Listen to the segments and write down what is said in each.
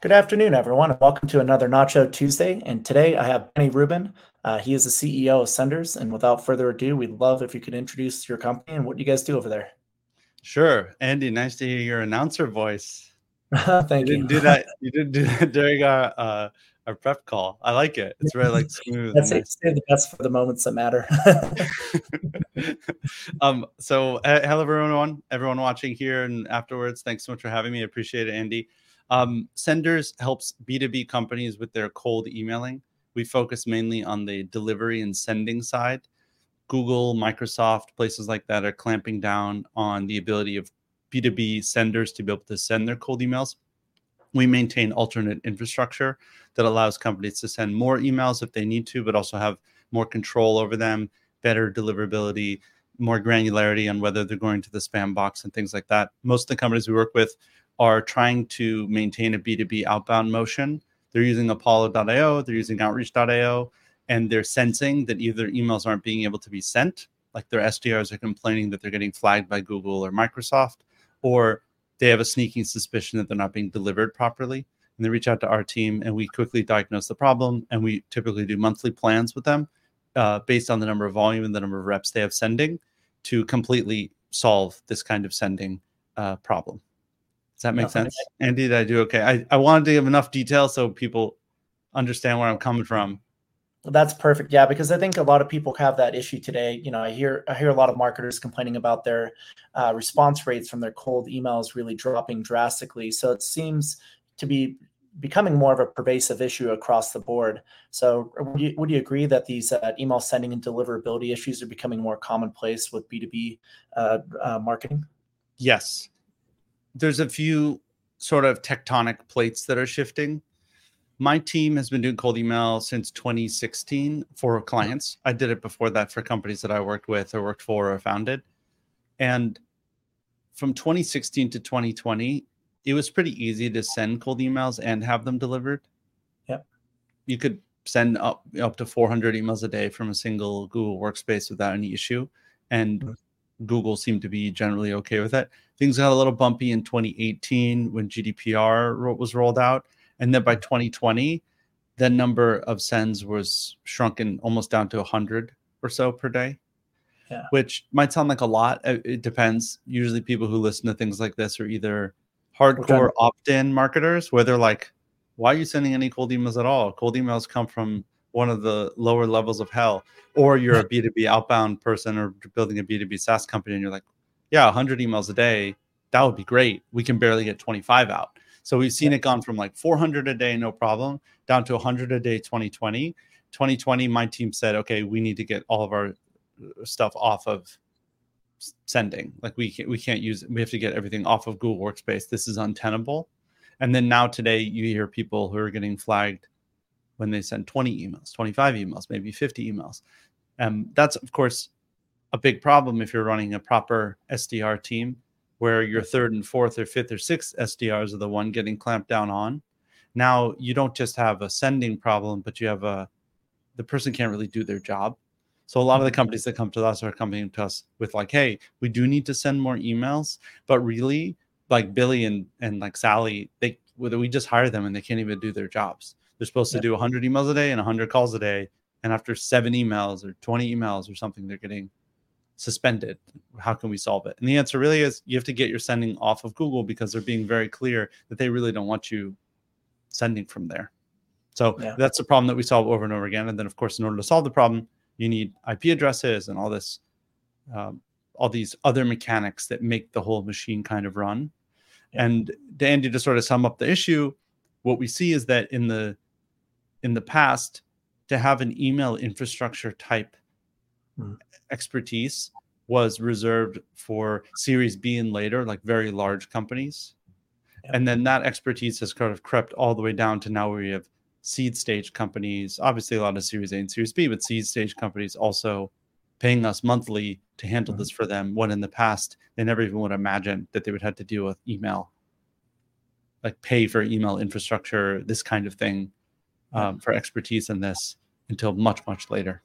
Good afternoon, everyone, and welcome to another Nacho Tuesday. And today I have Benny Rubin. Uh, he is the CEO of Senders. And without further ado, we'd love if you could introduce your company and what you guys do over there. Sure, Andy. Nice to hear your announcer voice. Thank you. you. Didn't do that. You didn't do that during our uh, our prep call. I like it. It's very like smooth. That's it. Save the best for the moments that matter. um. So, uh, hello everyone, everyone watching here and afterwards. Thanks so much for having me. I appreciate it, Andy. Um, Senders helps B2B companies with their cold emailing. We focus mainly on the delivery and sending side. Google, Microsoft, places like that are clamping down on the ability of B2B senders to be able to send their cold emails. We maintain alternate infrastructure that allows companies to send more emails if they need to, but also have more control over them, better deliverability, more granularity on whether they're going to the spam box and things like that. Most of the companies we work with are trying to maintain a B2B outbound motion. They're using Apollo.io, they're using Outreach.io, and they're sensing that either emails aren't being able to be sent, like their SDRs are complaining that they're getting flagged by Google or Microsoft, or they have a sneaking suspicion that they're not being delivered properly. And they reach out to our team, and we quickly diagnose the problem. And we typically do monthly plans with them uh, based on the number of volume and the number of reps they have sending to completely solve this kind of sending uh, problem. Does that make Definitely. sense? Andy, did I do okay? I, I wanted to give enough detail so people understand where I'm coming from. That's perfect. Yeah, because I think a lot of people have that issue today. You know, I hear I hear a lot of marketers complaining about their uh, response rates from their cold emails really dropping drastically. So it seems to be becoming more of a pervasive issue across the board. So would you, would you agree that these uh, email sending and deliverability issues are becoming more commonplace with B2B uh, uh, marketing? Yes, there's a few sort of tectonic plates that are shifting. My team has been doing cold email since 2016 for clients. I did it before that for companies that I worked with or worked for or founded. And from 2016 to 2020, it was pretty easy to send cold emails and have them delivered. Yep. You could send up up to 400 emails a day from a single Google workspace without any issue. And mm-hmm. Google seemed to be generally okay with that. Things got a little bumpy in 2018 when GDPR was rolled out, and then by mm-hmm. 2020, the number of sends was shrunken almost down to 100 or so per day. Yeah. Which might sound like a lot. Uh, it depends. Usually, people who listen to things like this are either hardcore opt-in marketers, where they're like, "Why are you sending any cold emails at all? Cold emails come from one of the lower levels of hell or you're a b2b outbound person or building a b2b saas company and you're like yeah 100 emails a day that would be great. We can barely get 25 out. So we've seen it gone from like 400 a day no problem down to 100 a day 2020 2020 my team said okay we need to get all of our uh, stuff off of sending. Like we can't, we can't use it. we have to get everything off of google workspace. This is untenable. And then now today you hear people who are getting flagged when they send 20 emails, 25 emails, maybe 50 emails. Um, that's, of course, a big problem if you're running a proper SDR team where your third and fourth or fifth or sixth SDRs are the one getting clamped down on. Now you don't just have a sending problem, but you have a the person can't really do their job. So a lot of the companies that come to us are coming to us with like, hey, we do need to send more emails, but really, like Billy and and like Sally, they we just hire them and they can't even do their jobs. They're supposed yeah. to do 100 emails a day and 100 calls a day. And after seven emails or 20 emails or something, they're getting suspended. How can we solve it? And the answer really is you have to get your sending off of Google because they're being very clear that they really don't want you sending from there. So yeah. that's the problem that we solve over and over again. And then, of course, in order to solve the problem, you need IP addresses and all this, um, all these other mechanics that make the whole machine kind of run. Yeah. And Andy, to sort of sum up the issue, what we see is that in the in the past to have an email infrastructure type mm. expertise was reserved for series b and later like very large companies and then that expertise has kind of crept all the way down to now where we have seed stage companies obviously a lot of series a and series b but seed stage companies also paying us monthly to handle mm-hmm. this for them when in the past they never even would imagine that they would have to deal with email like pay for email infrastructure this kind of thing um, for expertise in this until much much later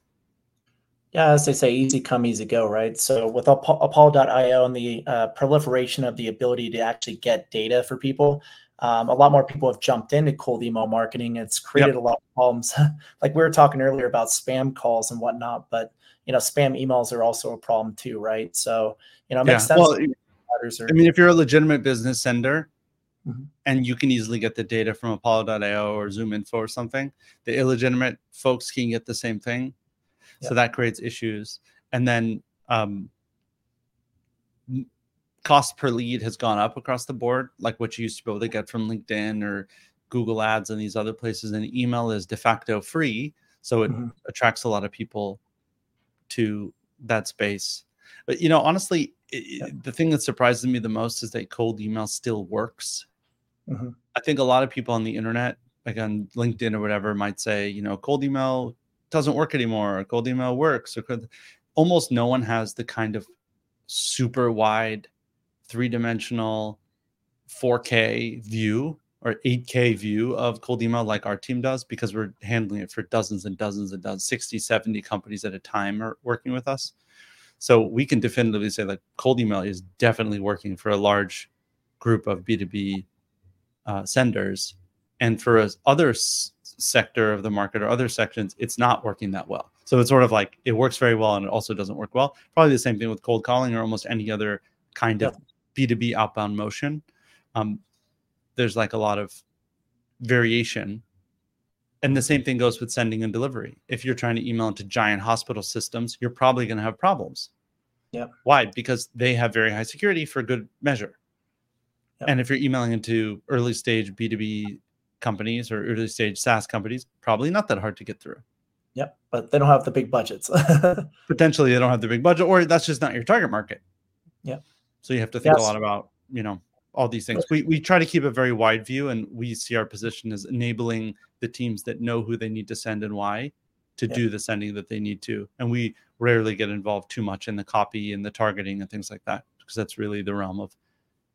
Yeah, as they say, easy come, easy go, right? So with Apollo.io and the uh, proliferation of the ability to actually get data for people, um, a lot more people have jumped into cold email marketing. It's created yep. a lot of problems. like we were talking earlier about spam calls and whatnot, but you know, spam emails are also a problem too, right? So you know, it makes yeah. sense. Well, I mean, if you're a legitimate business sender, mm-hmm. and you can easily get the data from Apollo.io or ZoomInfo or something, the illegitimate folks can get the same thing so that creates issues. And then um, cost per lead has gone up across the board, like what you used to be able to get from LinkedIn or Google Ads and these other places. And email is de facto free, so it mm-hmm. attracts a lot of people to that space. But you know, honestly, it, the thing that surprises me the most is that cold email still works. Mm-hmm. I think a lot of people on the internet, like on LinkedIn or whatever, might say, you know, cold email doesn't work anymore or cold email works or could, almost no one has the kind of super wide three-dimensional 4k view or 8k view of cold email like our team does because we're handling it for dozens and dozens and dozens 60 70 companies at a time are working with us so we can definitively say that cold email is definitely working for a large group of b2b uh, senders and for other sector of the market or other sections, it's not working that well. So it's sort of like it works very well and it also doesn't work well. Probably the same thing with cold calling or almost any other kind of B2B outbound motion. Um, there's like a lot of variation. And the same thing goes with sending and delivery. If you're trying to email into giant hospital systems, you're probably going to have problems. Yeah. Why? Because they have very high security for good measure. And if you're emailing into early stage B2B companies or early stage SaaS companies, probably not that hard to get through. Yep, but they don't have the big budgets. Potentially, they don't have the big budget, or that's just not your target market. Yeah. So you have to think yes. a lot about you know all these things. We we try to keep a very wide view, and we see our position as enabling the teams that know who they need to send and why to yeah. do the sending that they need to. And we rarely get involved too much in the copy and the targeting and things like that because that's really the realm of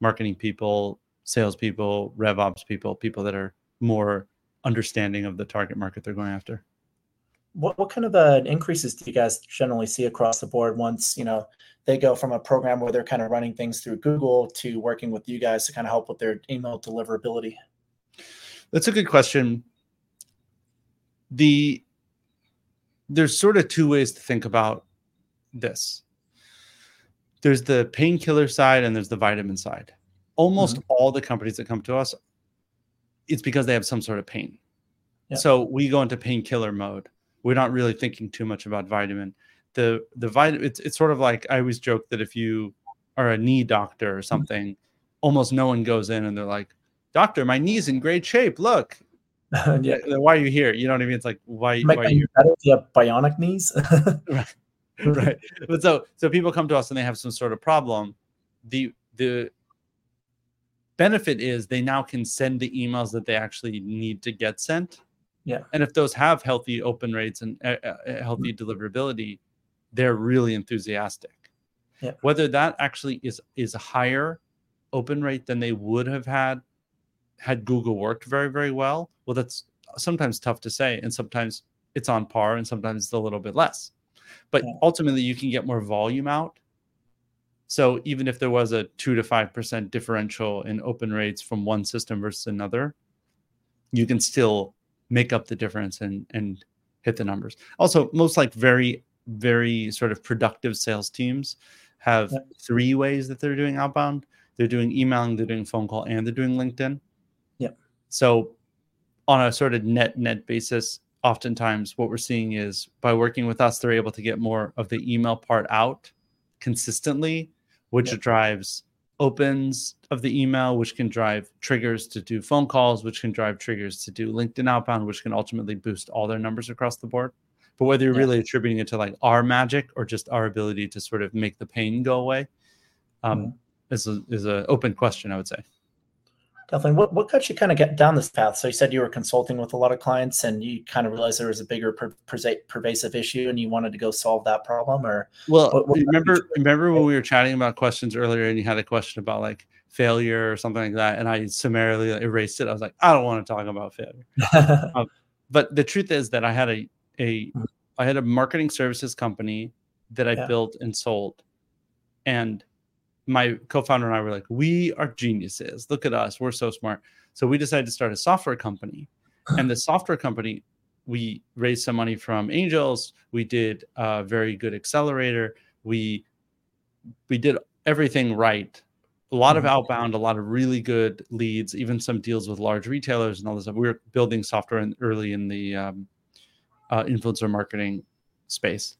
marketing people, salespeople, rev ops people, people that are more understanding of the target market they're going after. What what kind of uh, increases do you guys generally see across the board once you know they go from a program where they're kind of running things through Google to working with you guys to kind of help with their email deliverability? That's a good question. The there's sort of two ways to think about this. There's the painkiller side and there's the vitamin side. Almost mm-hmm. all the companies that come to us it's because they have some sort of pain. Yeah. So we go into painkiller mode. We're not really thinking too much about vitamin. The the vitamin it's it's sort of like I always joke that if you are a knee doctor or mm-hmm. something, mm-hmm. almost no one goes in and they're like, "Doctor, my knee's in great shape. Look." yeah. Why are you here? You know what I mean? It's like why, Make why you better you have bionic knees? right. right. But so so people come to us and they have some sort of problem. The the benefit is they now can send the emails that they actually need to get sent. Yeah. And if those have healthy open rates and uh, uh, healthy mm-hmm. deliverability, they're really enthusiastic. Yeah. Whether that actually is is a higher open rate than they would have had had Google worked very very well, well that's sometimes tough to say and sometimes it's on par and sometimes it's a little bit less. But yeah. ultimately you can get more volume out so even if there was a two to five percent differential in open rates from one system versus another, you can still make up the difference and and hit the numbers. Also, most like very very sort of productive sales teams have yeah. three ways that they're doing outbound. They're doing emailing, they're doing phone call, and they're doing LinkedIn. Yeah. So on a sort of net net basis, oftentimes what we're seeing is by working with us, they're able to get more of the email part out consistently which yep. drives opens of the email, which can drive triggers to do phone calls, which can drive triggers to do LinkedIn outbound, which can ultimately boost all their numbers across the board. But whether you're really attributing it to like our magic or just our ability to sort of make the pain go away, um, mm-hmm. is a, is an open question, I would say. Definitely. What what got you kind of get down this path? So you said you were consulting with a lot of clients, and you kind of realized there was a bigger per, pervasive issue, and you wanted to go solve that problem. Or well, what, what remember remember when we were chatting about questions earlier, and you had a question about like failure or something like that, and I summarily erased it. I was like, I don't want to talk about failure. um, but the truth is that I had a a I had a marketing services company that I Yeah. built and sold. And my co-founder and I were like, we are geniuses. Look at us. We're so smart. So we decided to start a software company. And the software company, we raised some money from angels. We did a very good accelerator. We we did everything right. A lot of Mhm. outbound, a lot of really good leads, even some deals with large retailers and all this stuff. We were building software in, early in the um, uh, influencer marketing space,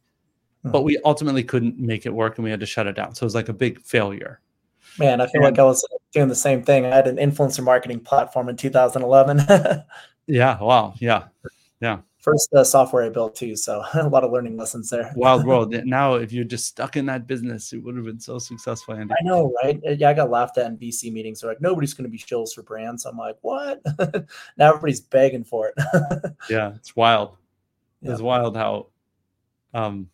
but Mhm. we ultimately couldn't make it work and we had to shut it down. So it was like a big failure. Man, I feel like I was doing the same thing. I had an influencer marketing platform in 2011. Yeah. Wow. Yeah. Yeah. First uh, software I built too, so a lot of learning lessons there. Wild world. Now, if you're just stuck in that business, it would have been so successful, Andy. I know, right? Uh, Yeah, I got laughed at in VC meetings. They're like, nobody's going to be shills for brands. I'm like, what? now everybody's begging for it. Yeah. It's wild. Yeah. It's wild how um,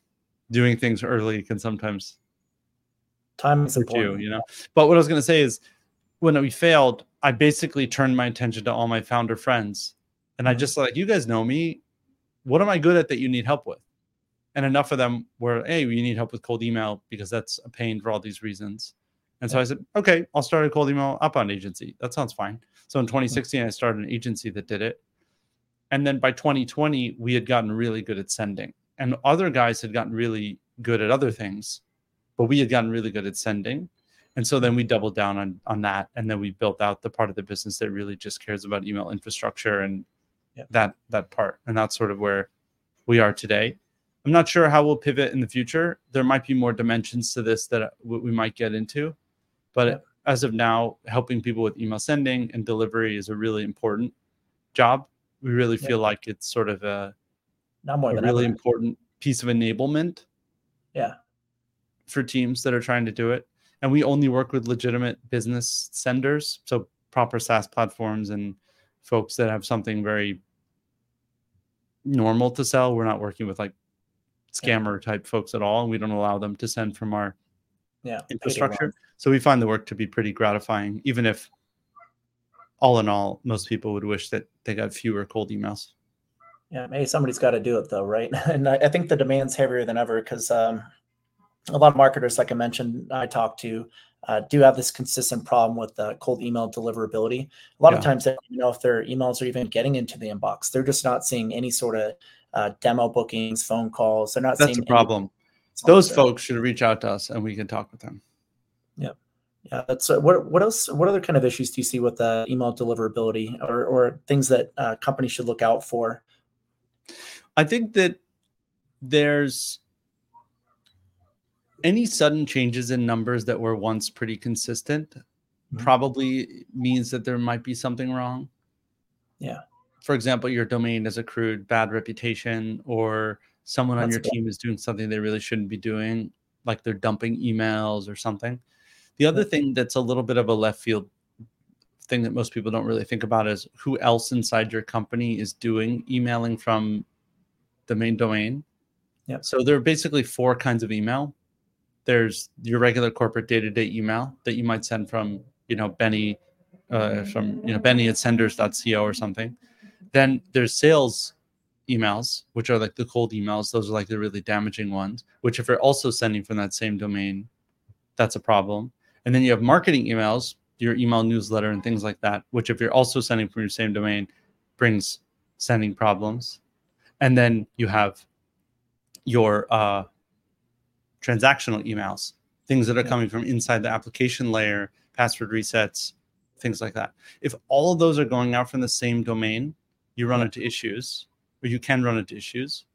doing things early can sometimes Time is hurt you, you know. But what I was going to say is, when we failed, I basically turned my attention to all my founder friends, and I Mhm. just like, you guys know me. What am I good at that you need help with? And enough of them were, hey, you need help with cold email because that's a pain for all these reasons. And so I said, okay, I'll start a cold email outbound agency. That sounds fine. So in 2016, I started an agency that did it. And then by 2020, we had gotten really good at sending, and other guys had gotten really good at other things, but we had gotten really good at sending. And so then we doubled down on on that, and then we built out the part of the business that really just cares about email infrastructure and Yep. that that part. And that's sort of where we are today. I'm not sure how we'll pivot in the future. There might be more dimensions to this that uh, we might get into, but Yep. as of now, helping people with email sending and delivery is a really important job. We really Yep. feel like it's sort of a, Not more a than really ever. important piece of enablement Yeah. for teams that are trying to do it. And we only work with legitimate business senders, so proper SaaS platforms and folks that have something very normal to sell. We're not working with like Yeah. scammer type folks at all. And we don't allow them to send from our Yeah. infrastructure. So we find the work to be pretty gratifying, even if all in all, most people would wish that they got fewer cold emails. Yeah, hey, somebody's got to do it though, right? And I, I think the demand's heavier than ever because um, a lot of marketers, like I mentioned, I talked to, uh, do have this consistent problem with uh, cold email deliverability. A lot of times, they don't even know if their emails are even getting into the inbox. They're just not seeing any sort of uh, demo bookings, phone calls. They're not That's seeing the problem. Those there. folks should reach out to us and we can talk with them. Yeah, yeah. that's uh, what. What else? What other kind of issues do you see with uh, email deliverability, or or things that uh, companies should look out for? I think that there's any sudden changes in numbers that were once pretty consistent Mhm. probably means that there might be something wrong. Yeah. For example, your domain has accrued bad reputation or someone on your team is doing something they really shouldn't be doing, like they're dumping emails or something. The other thing that's a little bit of a left field thing that most people don't really think about is who else inside your company is doing emailing from the main domain. Yeah. So there are basically four kinds of email. There's your regular corporate day-to-day email that you might send from, you know, Benny, uh, from you know Benny at senders.co or something. Then there's sales emails, which are like the cold emails. Those are like the really damaging ones. Which if you're also sending from that same domain, that's a problem. And then you have marketing emails, your email newsletter and things like that. Which if you're also sending from your same domain, brings sending problems. And then you have your uh, transactional emails, things that are Yeah. coming from inside the application layer, password resets, things like that. If all of those are going out from the same domain, you run Yeah. into issues, or you can run into issues.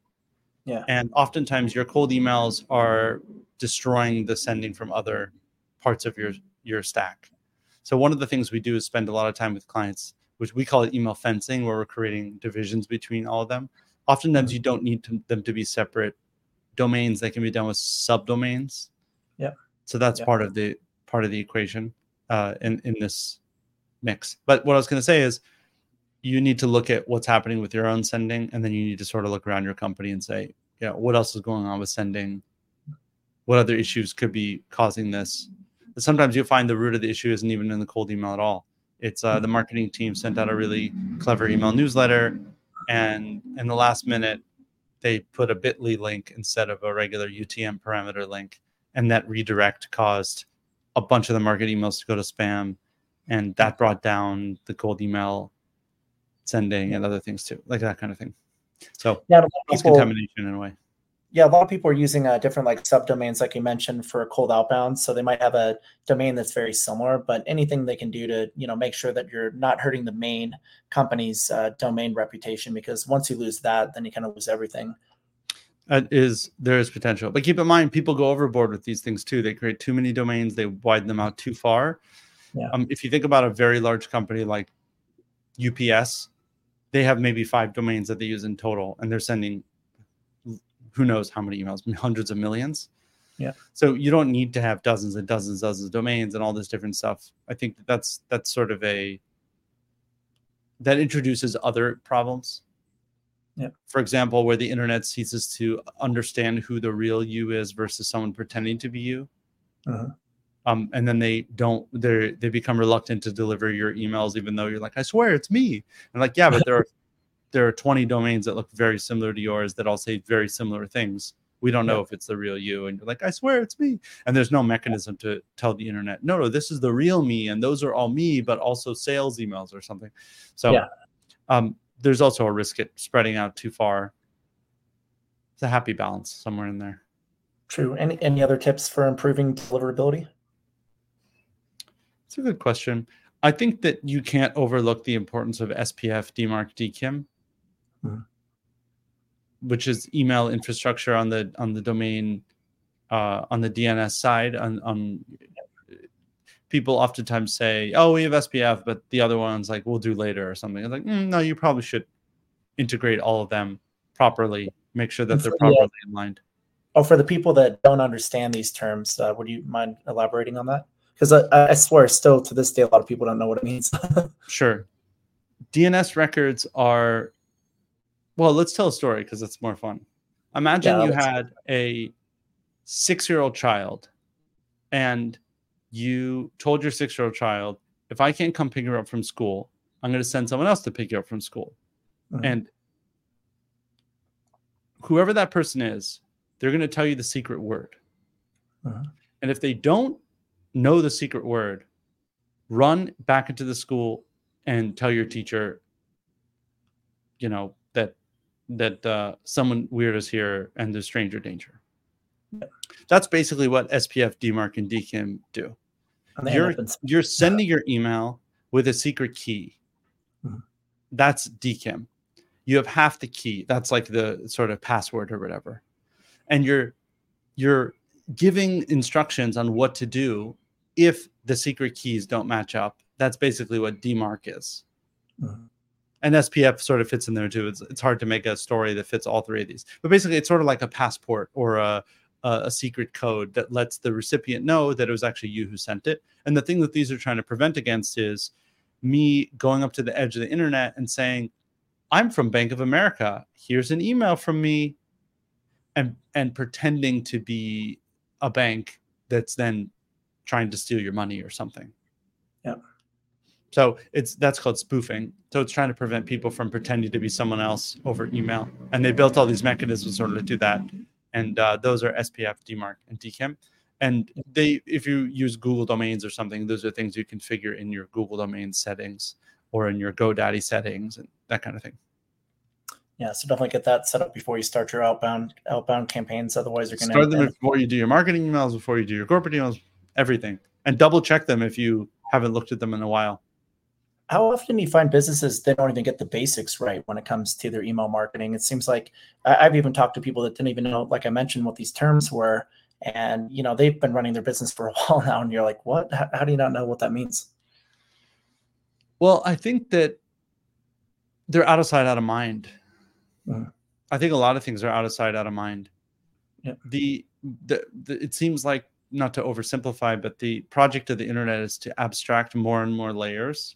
Yeah. And oftentimes your cold emails are destroying the sending from other parts of your your stack. So one of the things we do is spend a lot of time with clients, which we call it email fencing, where we're creating divisions between all of them. Oftentimes Mhm. you don't need to, them to be separate domains; they can be done with subdomains. Yeah. So that's Yeah. part of the part of the equation uh, in in this mix. But what I was going to say is, you need to look at what's happening with your own sending, and then you need to sort of look around your company and say, yeah, what else is going on with sending? What other issues could be causing this? Sometimes you'll find the root of the issue isn't even in the cold email at all. It's uh, the marketing team sent out a really clever email newsletter, and in the last minute, they put a bit.ly link instead of a regular UTM parameter link. And that redirect caused a bunch of the market emails to go to spam. And that brought down the cold email sending and other things too, like that kind of thing. So yeah, it's contamination in a way yeah, a lot of people are using uh, different like subdomains, like you mentioned, for cold outbound. So they might have a domain that's very similar, but anything they can do to you know make sure that you're not hurting the main company's uh, domain reputation, because once you lose that, then you kind of lose everything. That is there is potential, but keep in mind, people go overboard with these things too. They create too many domains, they widen them out too far. Yeah. Um, if you think about a very large company like UPS, they have maybe five domains that they use in total, and they're sending who knows how many emails, hundreds of millions. Yeah. So you don't need to have dozens and dozens, dozens of domains and all this different stuff. I think that that's that's sort of a that introduces other problems. Yeah. For example, where the internet ceases to understand who the real you is versus someone pretending to be you. Uh-huh. Um, and then they don't they they become reluctant to deliver your emails even though you're like i swear it's me and like yeah but there are there are 20 domains that look very similar to yours that all say very similar things. We don't know yeah. if it's the real you. And you're like, I swear it's me. And there's no mechanism to tell the internet, no, no, this is the real me. And those are all me, but also sales emails or something. So yeah. um, there's also a risk at spreading out too far. It's a happy balance somewhere in there. True. Any any other tips for improving deliverability? It's a good question. I think that you can't overlook the importance of SPF, DMARC, DKIM mm-hmm. which is email infrastructure on the on the domain uh, on the DNS side. On, on people oftentimes say, "Oh, we have SPF, but the other ones like we'll do later or something." It's like, mm, no, you probably should integrate all of them properly. Make sure that they're properly yeah. aligned. Oh, for the people that don't understand these terms, uh, would you mind elaborating on that? Because I, I, swear, still to this day, a lot of people don't know what it means. sure. DNS records are well, let's tell a story because it's more fun. Imagine yeah, you had a six year old child and you told your six year old child, if I can't come pick her up from school, I'm going to send someone else to pick you up from school. Mm-hmm. And whoever that person is, they're going to tell you the secret word. Mm-hmm. And if they don't know the secret word, run back into the school and tell your teacher, you know, that that uh, someone weird is here and there's stranger danger. That's basically what SPF, DMARC, and DKIM do. You're, you're sending your email with a secret key. Mm-hmm. That's DKIM. You have half the key. That's like the sort of password or whatever. And you're you're giving instructions on what to do if the secret keys don't match up. That's basically what DMARC is. Mm-hmm and SPF sort of fits in there too. It's it's hard to make a story that fits all three of these, but basically it's sort of like a passport or a a secret code that lets the recipient know that it was actually you who sent it. And the thing that these are trying to prevent against is me going up to the edge of the internet and saying, "I'm from Bank of America. Here's an email from me," and and pretending to be a bank that's then trying to steal your money or something. So it's that's called spoofing. So it's trying to prevent people from pretending to be someone else over email. And they built all these mechanisms in order to do that. And uh, those are SPF, DMARC, and DKIM. And they, if you use Google domains or something, those are things you configure in your Google domain settings or in your GoDaddy settings and that kind of thing. Yeah, so definitely get that set up before you start your outbound outbound campaigns. Otherwise, you're going to start them before you do your marketing emails, before you do your corporate emails, everything, and double check them if you haven't looked at them in a while how often do you find businesses they don't even get the basics right when it comes to their email marketing? It seems like I've even talked to people that didn't even know, like I mentioned, what these terms were, and you know they've been running their business for a while now, and you're like, what? How, how do you not know what that means? Well, I think that they're out of sight, out of mind. Mm-hmm. I think a lot of things are out of sight, out of mind. Yeah. The, the the it seems like not to oversimplify, but the project of the internet is to abstract more and more layers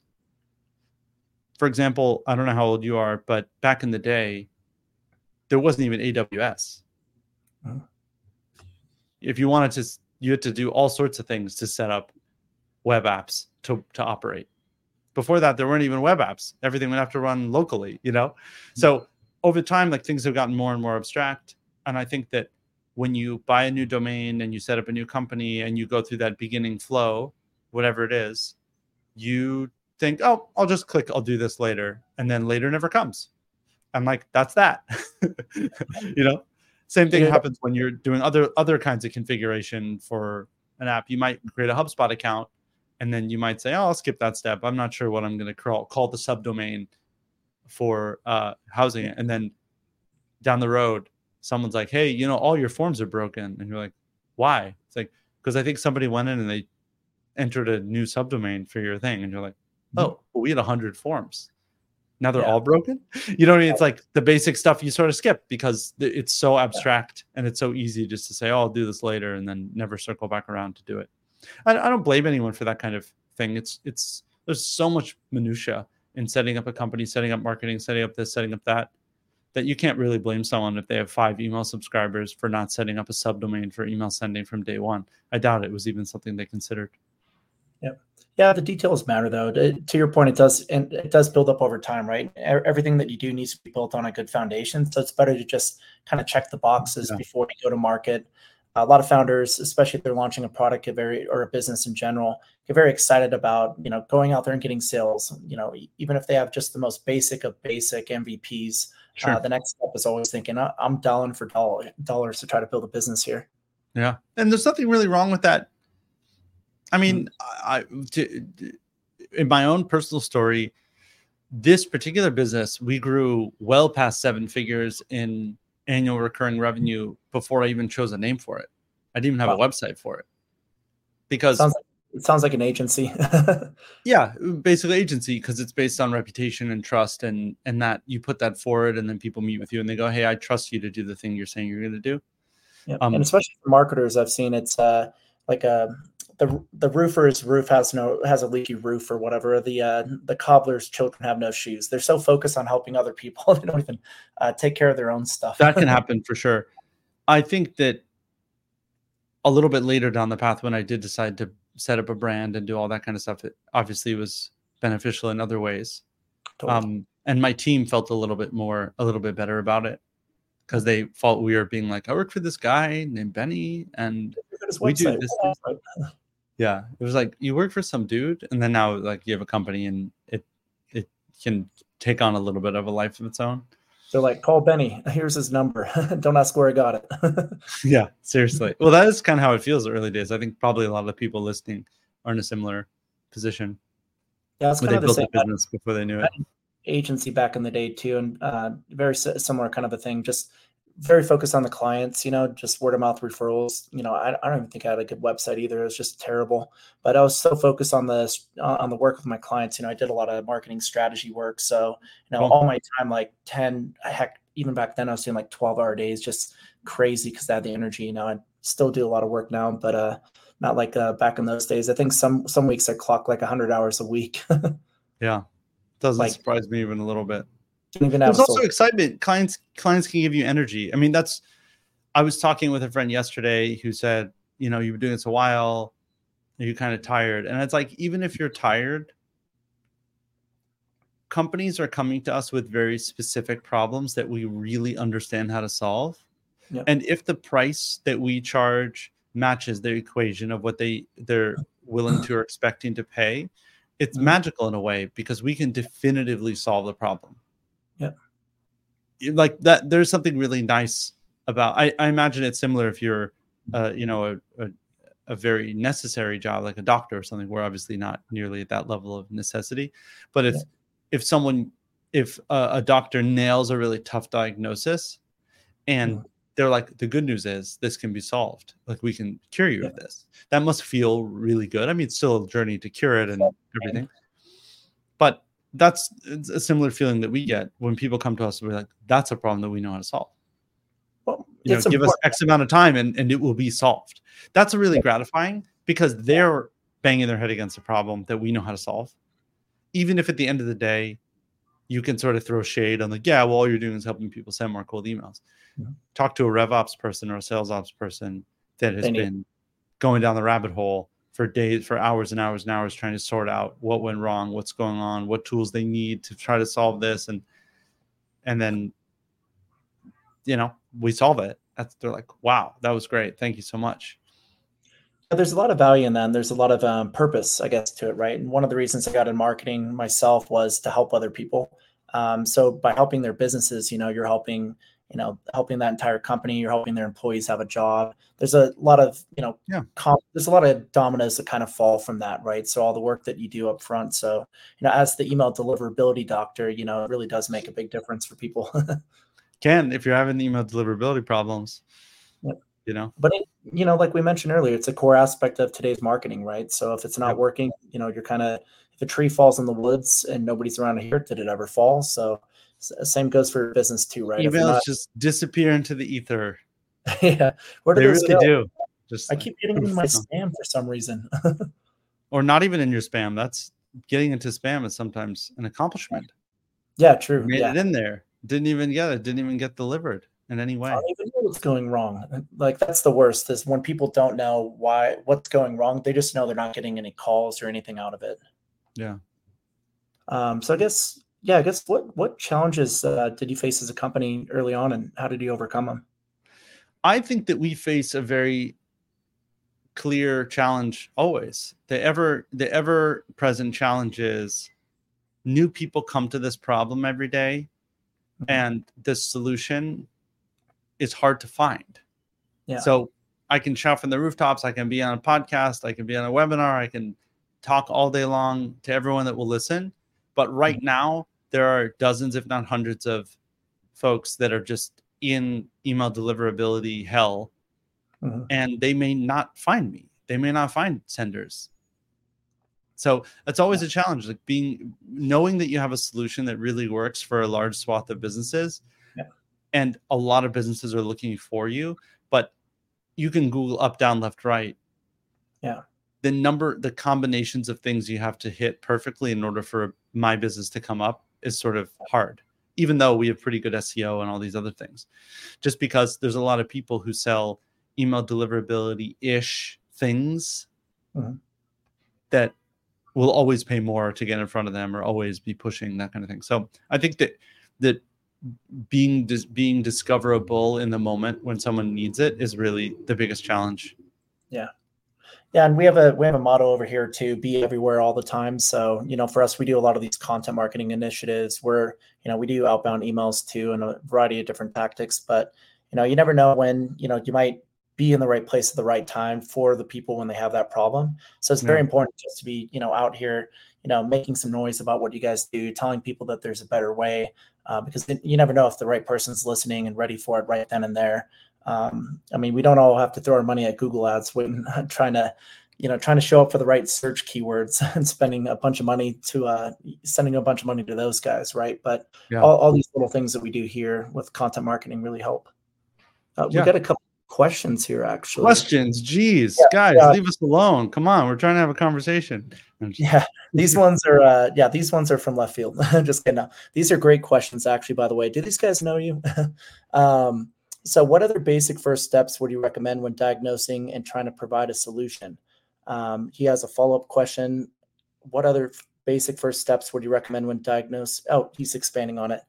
for example, I don't know how old you are, but back in the day, there wasn't even AWS. Huh? If you wanted to, you had to do all sorts of things to set up web apps to, to operate. Before that, there weren't even web apps. Everything would have to run locally, you know? Hmm. So over time, like things have gotten more and more abstract. And I think that when you buy a new domain and you set up a new company and you go through that beginning flow, whatever it is, you think, oh, I'll just click, I'll do this later. And then later never comes. I'm like, that's that. you know, same thing yeah. happens when you're doing other other kinds of configuration for an app. You might create a HubSpot account and then you might say, oh, I'll skip that step. I'm not sure what I'm going to call, call the subdomain for uh, housing it. And then down the road, someone's like, hey, you know, all your forms are broken. And you're like, why? It's like, because I think somebody went in and they entered a new subdomain for your thing. And you're like. Oh, well, we had 100 forms. Now they're yeah. all broken. You know what I mean? It's like the basic stuff you sort of skip because it's so abstract and it's so easy just to say, oh, I'll do this later and then never circle back around to do it. I, I don't blame anyone for that kind of thing. It's, it's, there's so much minutia in setting up a company, setting up marketing, setting up this, setting up that, that you can't really blame someone if they have five email subscribers for not setting up a subdomain for email sending from day one. I doubt it was even something they considered. Yep. Yeah, the details matter though. To, to, your point, it does and it does build up over time, right? Everything that you do needs to be built on a good foundation. So it's better to just kind of check the boxes yeah. before you go to market. A lot of founders, especially if they're launching a product, get very or a business in general, get very excited about you know going out there and getting sales. You know, even if they have just the most basic of basic MVPs, uh, sure. uh, the next step is always thinking, I'm dialing for dollar, dollars to try to build a business here. Yeah, and there's nothing really wrong with that I mean, mm-hmm. I, to, in my own personal story, this particular business, we grew well past seven figures in annual recurring revenue before I even chose a name for it. I didn't even have wow. a website for it because sounds like, it sounds like an agency. yeah, basically agency because it's based on reputation and trust, and and that you put that forward, and then people meet with you and they go, "Hey, I trust you to do the thing you're saying you're going to do." Yeah, um, and especially for marketers, I've seen it's uh, like a the the roofer's roof has no has a leaky roof or whatever. The uh, the cobbler's children have no shoes. They're so focused on helping other people they don't even uh, take care of their own stuff. that can happen for sure. I think that a little bit later down the path when I did decide to set up a brand and do all that kind of stuff, it obviously was beneficial in other ways. Totally. Um, and my team felt a little bit more, a little bit better about it because they felt we were being like, I work for this guy named Benny, and we do this yeah it was like you work for some dude and then now like you have a company and it it can take on a little bit of a life of its own. So like call benny here's his number. Don't ask where i got it. Yeah seriously. Well that is kind of how it feels early days. I think probably a lot of the people listening are in a similar position. Yeah it's kind of the same business before they knew it. agency back in the day too and uh, very similar kind of a thing. Just very focused on the clients, you know, just word of mouth referrals. You know, I, I don't even think I had a good website either. It was just terrible. But I was so focused on the on the work with my clients. You know, I did a lot of marketing strategy work. So, you know, all my time, like 10, heck, even back then I was doing like 12 hour days, just crazy because I had the energy. You know, I still do a lot of work now, but uh not like uh, back in those days. I think some some weeks I clock like 100 hours a week. yeah. Doesn't like, surprise me even a little bit There's also excitement. Clients clients can give you energy. I mean, that's. I was talking with a friend yesterday who said, you know, you've been doing this a while, are you're kind of tired, and it's like even if you're tired, companies are coming to us with very specific problems that we really understand how to solve. And if the price that we charge matches the equation of what they they're willing to or expecting to pay, it's mm-hmm. magical in a way because we can definitively solve the problem. Like that, there's something really nice about. I, I imagine it's similar if you're, uh, you know, a, a, a very necessary job like a doctor or something. We're obviously not nearly at that level of necessity, but if yeah. if someone if a, a, doctor nails a really tough diagnosis, and yeah. they're like, the good news is this can be solved. Like we can cure you yeah. of this. That must feel really good. I mean, it's still a journey to cure it and everything, but that's a similar feeling that we get when people come to us and we're like, that's a problem that we know how to solve. Well, you know, give important. us X amount of time and, and it will be solved. That's really gratifying because they're banging their head against a problem that we know how to solve. Even if at the end of the day, you can sort of throw shade on like, yeah, well, all you're doing is helping people send more cold emails. Mm-hmm. Talk to a RevOps person or a sales ops person that has been going down the rabbit hole for days, for hours and hours and hours trying to sort out what went wrong, what's going on, what tools they need to try to solve this, and and then you know, we solve it. That's they're like, wow, that was great. Thank you so much. There's a lot of value in that. There's a lot of um, purpose, I guess, to it, right? And one of the reasons I got in marketing myself was to help other people. Um, so by helping their businesses, you know, you're helping you know helping that entire company you're helping their employees have a job. There's a lot of you know yeah. comp- there's a lot of dominoes that kind of fall from that right? So all the work that you do up front. So you know as the email deliverability doctor you know it really does make a big difference for people. Can if you're having email deliverability problems yep. you know? But it, you know like we mentioned earlier it's a core aspect of today's marketing right? So if it's not yep. working you know you're kind of if a tree falls in the woods and nobody's around to hear it did it ever fall? So same goes for business too, right? Emails not, just disappear into the ether. yeah, where do they really go? do. Just I keep getting in my spam for some reason. or not even in your spam. That's getting into spam is sometimes an accomplishment. Yeah, true. You made yeah. it in there. Didn't even get it. Didn't even get delivered in any way. I don't even know what's going wrong. Like that's the worst. Is when people don't know why what's going wrong. They just know they're not getting any calls or anything out of it. Yeah. Um, so I guess yeah, I guess what what challenges uh, did you face as a company early on, and how did you overcome them? I think that we face a very clear challenge always. The ever the ever present challenge is new people come to this problem every day, mm-hmm. and the solution is hard to find. Yeah. So I can shout from the rooftops. I can be on a podcast. I can be on a webinar. I can talk all day long to everyone that will listen. But right mm-hmm. now, there are dozens, if not hundreds, of folks that are just in email deliverability hell, mm-hmm. and they may not find me. They may not find senders. So that's always a challenge, like being knowing that you have a solution that really works for a large swath of businesses, yeah. and a lot of businesses are looking for you, but you can Google up, down, left, right. Yeah. The number, the combinations of things you have to hit perfectly in order for my business to come up is sort of hard, even though we have pretty good SEO and all these other things. Just because there's a lot of people who sell email deliverability ish things mm-hmm. that will always pay more to get in front of them or always be pushing that kind of thing. So I think that that being dis- being discoverable in the moment when someone needs it is really the biggest challenge. Yeah. Yeah, and we have a we have a motto over here to be everywhere all the time. So you know, for us, we do a lot of these content marketing initiatives where you know we do outbound emails too and a variety of different tactics. But you know, you never know when you know you might be in the right place at the right time for the people when they have that problem. So it's very important just to be you know out here, you know, making some noise about what you guys do, telling people that there's a better way, uh, because you never know if the right person's listening and ready for it right then and there. Um, I mean, we don't all have to throw our money at Google Ads when trying to, you know, trying to show up for the right search keywords and spending a bunch of money to uh, sending a bunch of money to those guys, right? But yeah. all, all, these little things that we do here with content marketing really help. Uh, we yeah. got a couple questions here, actually. Questions, geez, yeah, guys, leave us alone. Come on, we're trying to have a conversation. Yeah, these ones are, uh, yeah, these ones are from left field. Just kidding. No, these are great questions, actually. By the way, do these guys know you? um, so, what other basic first steps would you recommend when diagnosing and trying to provide a solution? Um, he has a follow up question. What other basic first steps would you recommend when diagnose? Oh, he's expanding on it.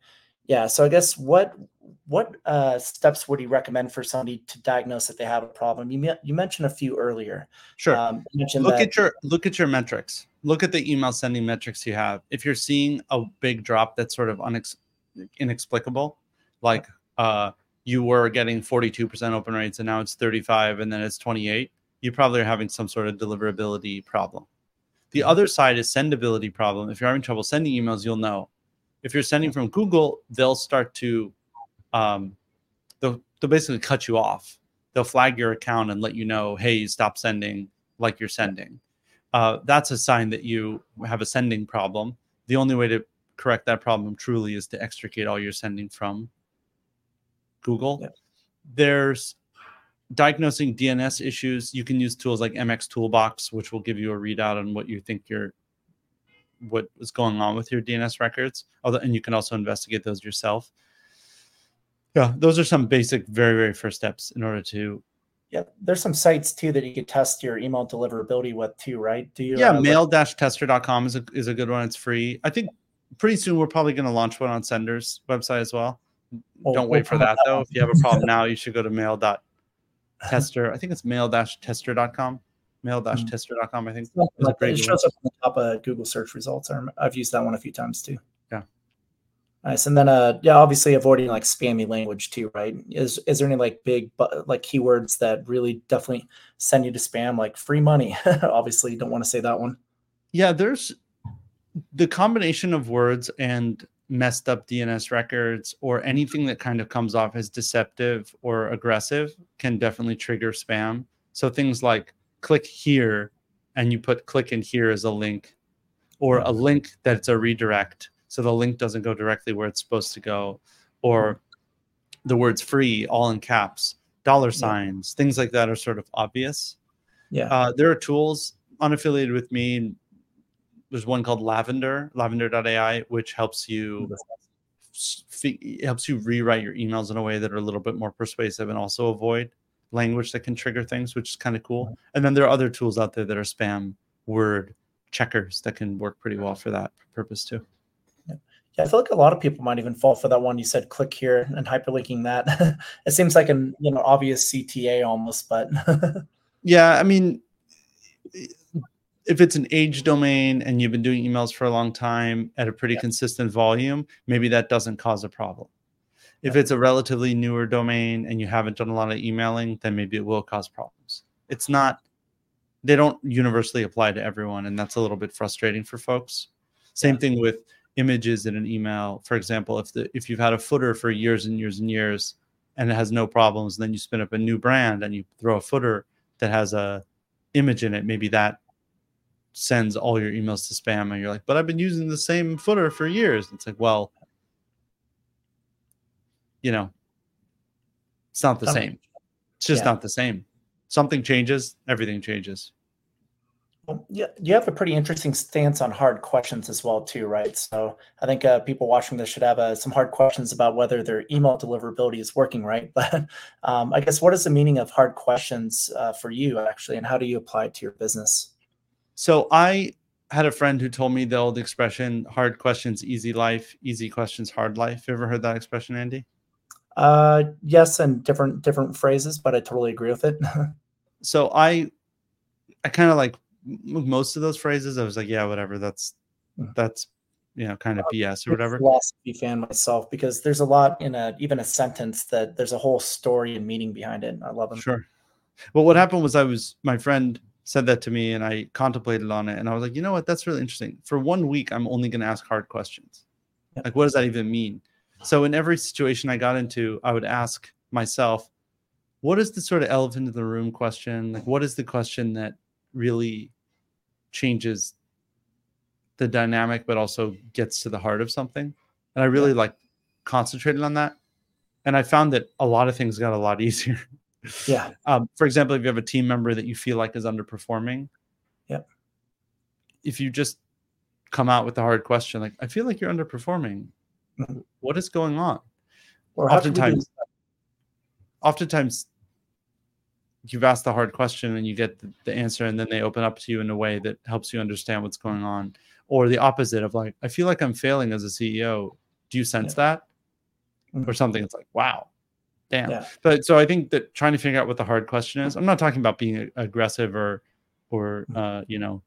Yeah. So, I guess what what uh, steps would you recommend for somebody to diagnose that they have a problem? You you mentioned a few earlier. Sure. Um, look that- at your look at your metrics. Look at the email sending metrics you have. If you're seeing a big drop that's sort of unex- inexplicable, like uh, you were getting 42% open rates and now it's 35 and then it's 28 you probably are having some sort of deliverability problem. The other side is sendability problem. If you're having trouble sending emails you'll know. If you're sending from google they'll start to um, they'll, they'll basically cut you off. They'll flag your account and let you know hey stop sending like you're sending. Uh, that's a sign that you have a sending problem. The only way to correct that problem truly is to extricate all your sending from Google. Yeah. There's diagnosing DNS issues. You can use tools like MX Toolbox, which will give you a readout on what you think your what is going on with your DNS records. Although, and you can also investigate those yourself. Yeah, those are some basic, very, very first steps in order to. Yeah, there's some sites too that you could test your email deliverability with too, right? Do you? Yeah, uh, mail-tester.com is a is a good one. It's free. I think pretty soon we're probably going to launch one on Sender's website as well We'll- Don't we'll wait for promote that though. If you have a problem now, you should go to mail.tester. I think it's mail-tester.com. Mail-tester.com, I think. It's a like It shows up on the top of Google search results. I've used that one a few times too. Yeah. Nice. And then, uh, yeah, obviously avoiding like spammy language too, right? Is is there any like big like keywords that really definitely send you to spam, like free money? obviously, you don't want to say that one. Yeah, there's the combination of words and messed up DNS records or anything that kind of comes off as deceptive or aggressive can definitely trigger spam. So things like click here and you put click in here as a link or a link that's a redirect so the link doesn't go directly where it's supposed to go or the words free all in caps dollar signs things like that are sort of obvious Yeah. uh, there are tools unaffiliated with me. There's one called Lavender, lavender.ai, which helps you mm-hmm. s- helps you rewrite your emails in a way that are a little bit more persuasive and also avoid language that can trigger things, which is kind of cool. Mm-hmm. And then there are other tools out there that are spam word checkers that can work pretty well for that purpose too. Yeah, I feel like a lot of people might even fall for that one. You said click here mm-hmm. and hyperlinking that. it seems like an you know obvious CTA almost, but Yeah, I mean, if it's an age domain and you've been doing emails for a long time at a pretty Yeah. consistent volume, maybe that doesn't cause a problem. If Yeah. it's a relatively newer domain and you haven't done a lot of emailing, then maybe it will cause problems. It's not, they don't universally apply to everyone, and that's a little bit frustrating for folks. Same Yeah. thing with images in an email. For example, if the if you've had a footer for years and years and years and it has no problems, then you spin up a new brand and you throw a footer that has a image in it, maybe that sends all your emails to spam and you're like, but I've been using the same footer for years. It's like, well, you know, it's not the same. It's just yeah. not the same. Something changes, everything changes. Well, yeah, you have a pretty interesting stance on hard questions as well, too, right? So I think uh, people watching this should have uh, some hard questions about whether their email deliverability is working, right? But um, I guess what is the meaning of hard questions uh, for you actually, and how do you apply it to your business? So I had a friend who told me the old expression, hard questions, easy life, easy questions, hard life. You ever heard that expression, Andy? Uh, yes, and different different phrases, but I totally agree with it. so I I kind of like most of those phrases. I was like, yeah, whatever. That's Mhm. that's you know kind of BS or whatever. philosophy fan myself because there's a lot in a even a sentence that there's a whole story and meaning behind it. I love them. Sure. Well, what happened was I was my friend said that to me and I contemplated on it and I was like, you know what, that's really interesting. For one week, I'm only going to ask hard questions. Like, what does that even mean? So in every situation I got into, I would ask myself, what is the sort of elephant in the room question? Like, what is the question that really changes the dynamic, but also gets to the heart of something? And I really like concentrated on that. And I found that a lot of things got a lot easier. Yeah. Um, for example, if you have a team member that you feel like is underperforming, yeah. If you just come out with the hard question, like I feel like you're underperforming, Mhm. what is going on? Or how can we do Oftentimes, oftentimes you've asked the hard question and you get the, the answer, and then they open up to you in a way that helps you understand what's going on, or the opposite of like I feel like I'm failing as a CEO. Do you sense that? Mhm. Or something? It's like wow, damn Yeah. but so i think that trying to figure out what the hard question is i'm not talking about being aggressive or or Mm-hmm. uh you know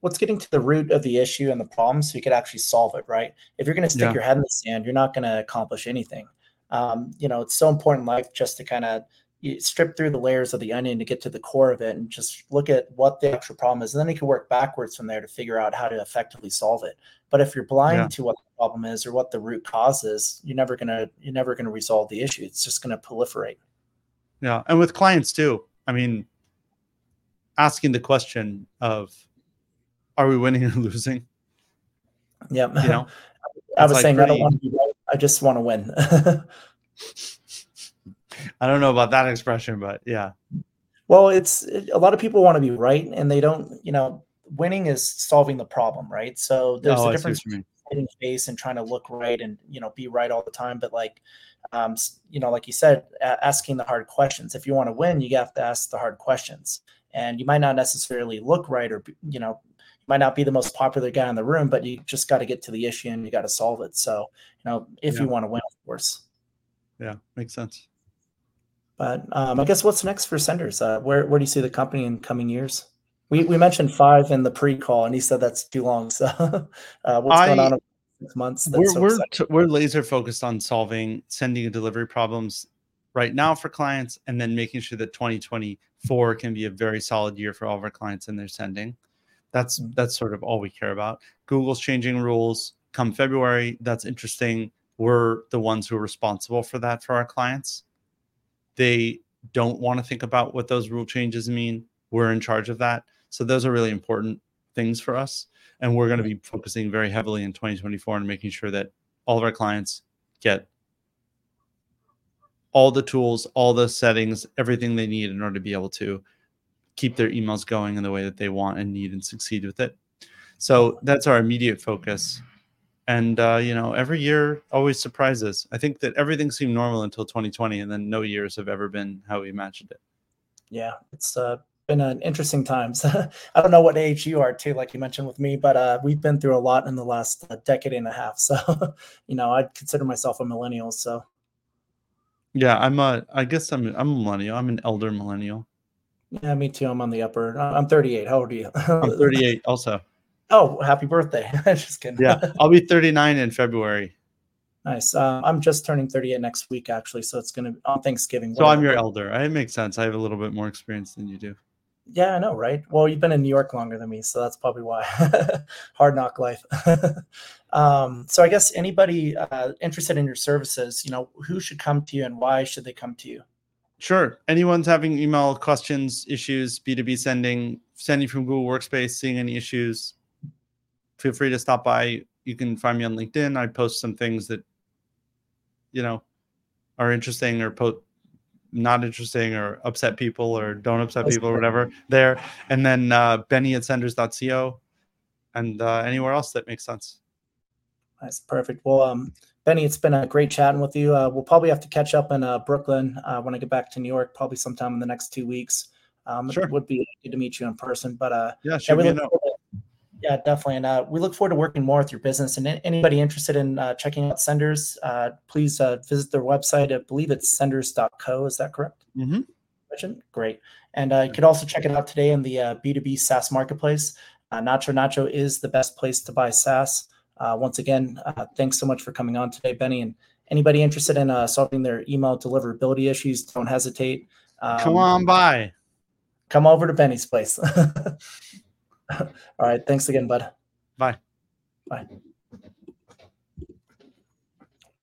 what's getting to the root of the issue and the problem so you could actually solve it right if you're going to stick Yeah. your head in the sand you're not going to accomplish anything um, you know it's so important in life just to kind of strip through the layers of the onion to get to the core of it and just look at what the actual problem is and then you can work backwards from there to figure out how to effectively solve it but if you're blind Yeah. to what the problem is or what the root cause is you're never going to you're never going to resolve the issue. It's just going to proliferate. Yeah and with clients too. I mean asking the question of are we winning or losing? Yeah you know? I was like saying i don't want to be right. I just want to win. I don't know about that expression but yeah. Well, it's it, a lot of people want to be right, and they don't. You know, winning is solving the problem, right? So there's Oh, a difference what you mean. between hitting face and trying to look right and you know be right all the time. But like, um, you know, like you said, a- asking the hard questions. If you want to win, you have to ask the hard questions, and you might not necessarily look right, or you know, you might not be the most popular guy in the room, but you just got to get to the issue and you got to solve it. So you know, if Yeah. you want to win, of course. Yeah, makes sense. But um, I guess what's next for senders? Uh, where where do you see the company in coming years? We we mentioned five in the pre-call, and he said that's too long. So, uh, what's I- going on in six months? That's we're so we're, t- we're laser focused on solving sending and delivery problems right now for clients and then making sure that 2024 can be a very solid year for all of our clients in their sending. That's Mm. that's sort of all we care about. Google's changing rules. Come february that's interesting. We're the ones who are responsible for that for our clients. They don't want to think about what those rule changes mean. We're in charge of that so those are really important things for us and we're going to be focusing very heavily in 2024 on making sure that all of our clients get all the tools all the settings everything they need in order to be able to keep their emails going in the way that they want and need and succeed with it. So that's our immediate focus. And uh, you know every year always surprises. I think that everything seemed normal until 2020 and then no years have ever been how we imagined it. Yeah, it's uh, been an interesting times. I don't know what age you are too, like you mentioned with me, but uh, we've been through a lot in the last uh, decade and a half. So, you know, I'd consider myself a millennial. So, yeah i'm a i guess i'm i'm a millennial i'm an elder millennial yeah, me too. I'm on the upper. I'm 38. How old are you? i'm 38 also oh, happy birthday! Just kidding. yeah i'll be 39 in february nice. Uh, I'm just turning 38 next week, actually. So it's gonna be on Thanksgiving. so i'm your elder it makes sense i have a little bit more experience than you do Yeah, I know, right? Well, you've been in New York longer than me, so that's probably why. Hard knock life. um, so I guess anybody uh, interested in your services, you know, who should come to you and why should they come to you? Sure. Anyone's having email questions, issues, B2B sending, sending from Google Workspace, seeing any issues, feel free to stop by. You can find me on LinkedIn. I post some things that, you know, are interesting or po- not interesting or upset people or don't upset people or whatever there. And then uh, Benny at senders.co and uh, anywhere else that makes sense. That's perfect. Well, um, Benny, it's been a great chatting with you. Uh, we'll probably have to catch up in uh, Brooklyn uh, when I get back to New York, probably sometime in the next two weeks. Um, Sure. It would be good to meet you in person, but uh, Yeah, yeah, we look forward to- yeah, definitely. And uh, we look forward to working more with your business. And anybody interested in uh, checking out Senders, uh, please uh, visit their website. I believe it's senders.co. Is that correct? Mhm. Great. And uh, you could also check it out today in the uh, B2B SaaS marketplace. Uh, NachoNacho is the best place to buy SaaS. Uh, once again, uh, thanks so much for coming on today, Benny. And anybody interested in uh, solving their email deliverability issues, don't hesitate. Um, Come on by. Come over to Benny's place. All right. Thanks again, bud. Bye. Bye.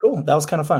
Cool. That was kind of fun.